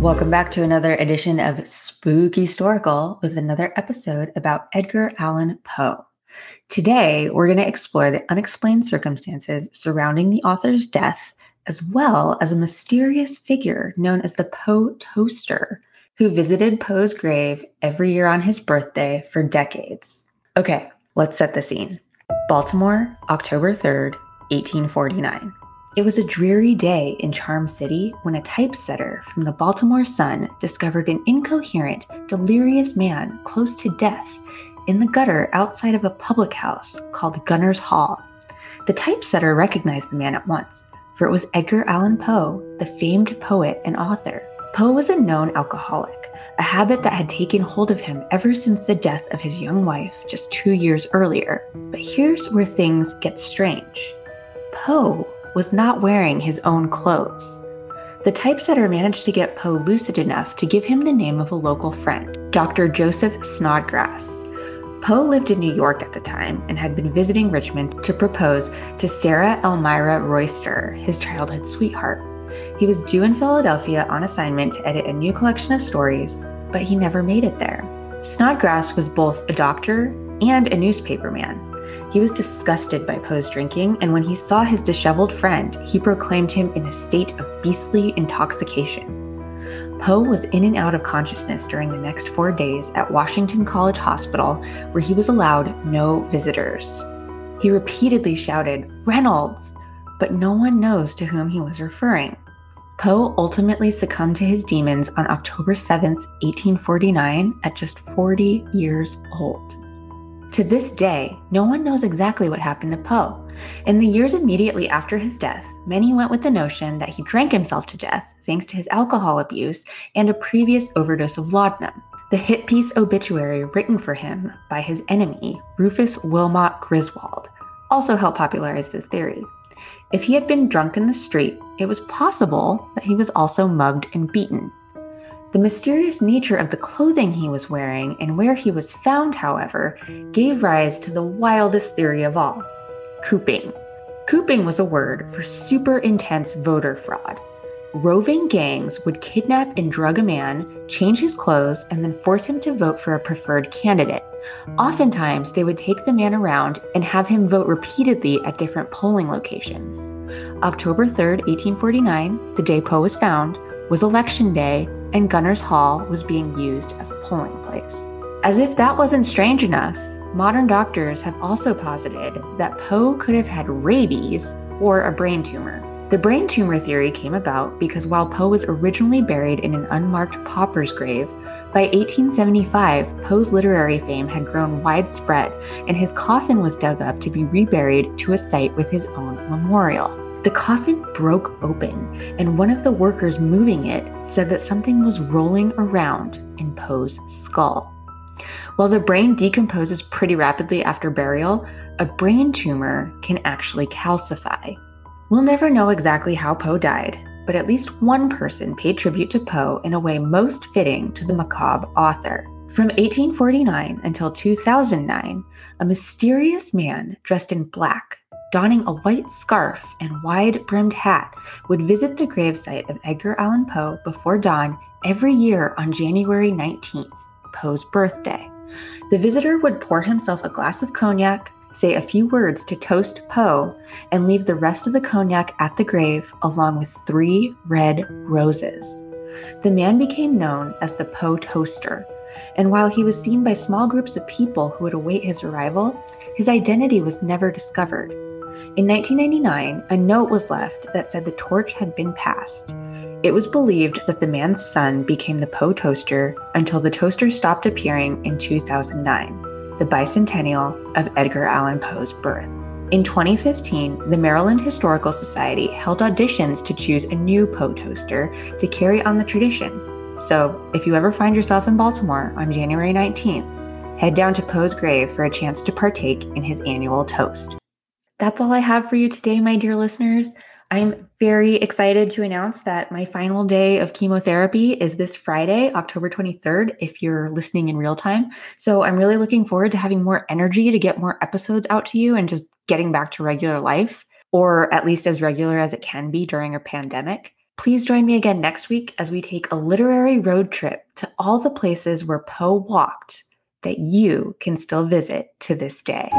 Welcome back to another edition of Spooky Historical with another episode about Edgar Allan Poe. Today, we're going to explore the unexplained circumstances surrounding the author's death, as well as a mysterious figure known as the Poe Toaster, who visited Poe's grave every year on his birthday for decades. Okay, let's set the scene. Baltimore, October 3rd, 1849. It was a dreary day in Charm City when a typesetter from the Baltimore Sun discovered an incoherent, delirious man close to death in the gutter outside of a public house called Gunner's Hall. The typesetter recognized the man at once, for it was Edgar Allan Poe, the famed poet and author. Poe was a known alcoholic, a habit that had taken hold of him ever since the death of his young wife just two years earlier. But here's where things get strange. Poe was not wearing his own clothes. The typesetter managed to get Poe lucid enough to give him the name of a local friend, Dr. Joseph Snodgrass. Poe lived in New York at the time and had been visiting Richmond to propose to Sarah Elmira Royster, his childhood sweetheart. He was due in Philadelphia on assignment to edit a new collection of stories, but he never made it there. Snodgrass was both a doctor and a newspaperman, he was disgusted by Poe's drinking, and when he saw his disheveled friend, he proclaimed him in a state of beastly intoxication. Poe was in and out of consciousness during the next four days at Washington College Hospital, where he was allowed no visitors. He repeatedly shouted, Reynolds! But no one knows to whom he was referring. Poe ultimately succumbed to his demons on October 7, 1849, at just 40 years old. To this day, no one knows exactly what happened to Poe. In the years immediately after his death, many went with the notion that he drank himself to death thanks to his alcohol abuse and a previous overdose of laudanum. The hit piece obituary written for him by his enemy, Rufus Wilmot Griswold, also helped popularize this theory. If he had been drunk in the street, it was possible that he was also mugged and beaten. The mysterious nature of the clothing he was wearing and where he was found, however, gave rise to the wildest theory of all cooping. Cooping was a word for super intense voter fraud. Roving gangs would kidnap and drug a man, change his clothes, and then force him to vote for a preferred candidate. Oftentimes, they would take the man around and have him vote repeatedly at different polling locations. October 3, 1849, the day Poe was found, was election day, and Gunners Hall was being used as a polling place. As if that wasn't strange enough, modern doctors have also posited that Poe could have had rabies or a brain tumor. The brain tumor theory came about because while Poe was originally buried in an unmarked pauper's grave, by 1875, Poe's literary fame had grown widespread, and his coffin was dug up to be reburied to a site with his own memorial. The coffin broke open, and one of the workers moving it said that something was rolling around in Poe's skull. While the brain decomposes pretty rapidly after burial, a brain tumor can actually calcify. We'll never know exactly how Poe died, but at least one person paid tribute to Poe in a way most fitting to the macabre author. From 1849 until 2009, a mysterious man dressed in black donning a white scarf and wide brimmed hat, would visit the gravesite of Edgar Allan Poe before dawn every year on January 19th, Poe's birthday. The visitor would pour himself a glass of cognac, say a few words to toast Poe, and leave the rest of the cognac at the grave along with three red roses. The man became known as the Poe Toaster, and while he was seen by small groups of people who would await his arrival, his identity was never discovered. In 1999, a note was left that said the torch had been passed. It was believed that the man's son became the Poe toaster until the toaster stopped appearing in 2009, the bicentennial of Edgar Allan Poe's birth. In 2015, the Maryland Historical Society held auditions to choose a new Poe toaster to carry on the tradition. So, if you ever find yourself in Baltimore on January 19th, head down to Poe's grave for a chance to partake in his annual toast. That's all I have for you today, my dear listeners. I'm very excited to announce that my final day of chemotherapy is this Friday, October 23rd, if you're listening in real time. So I'm really looking forward to having more energy to get more episodes out to you and just getting back to regular life, or at least as regular as it can be during a pandemic. Please join me again next week as we take a literary road trip to all the places where Poe walked that you can still visit to this day.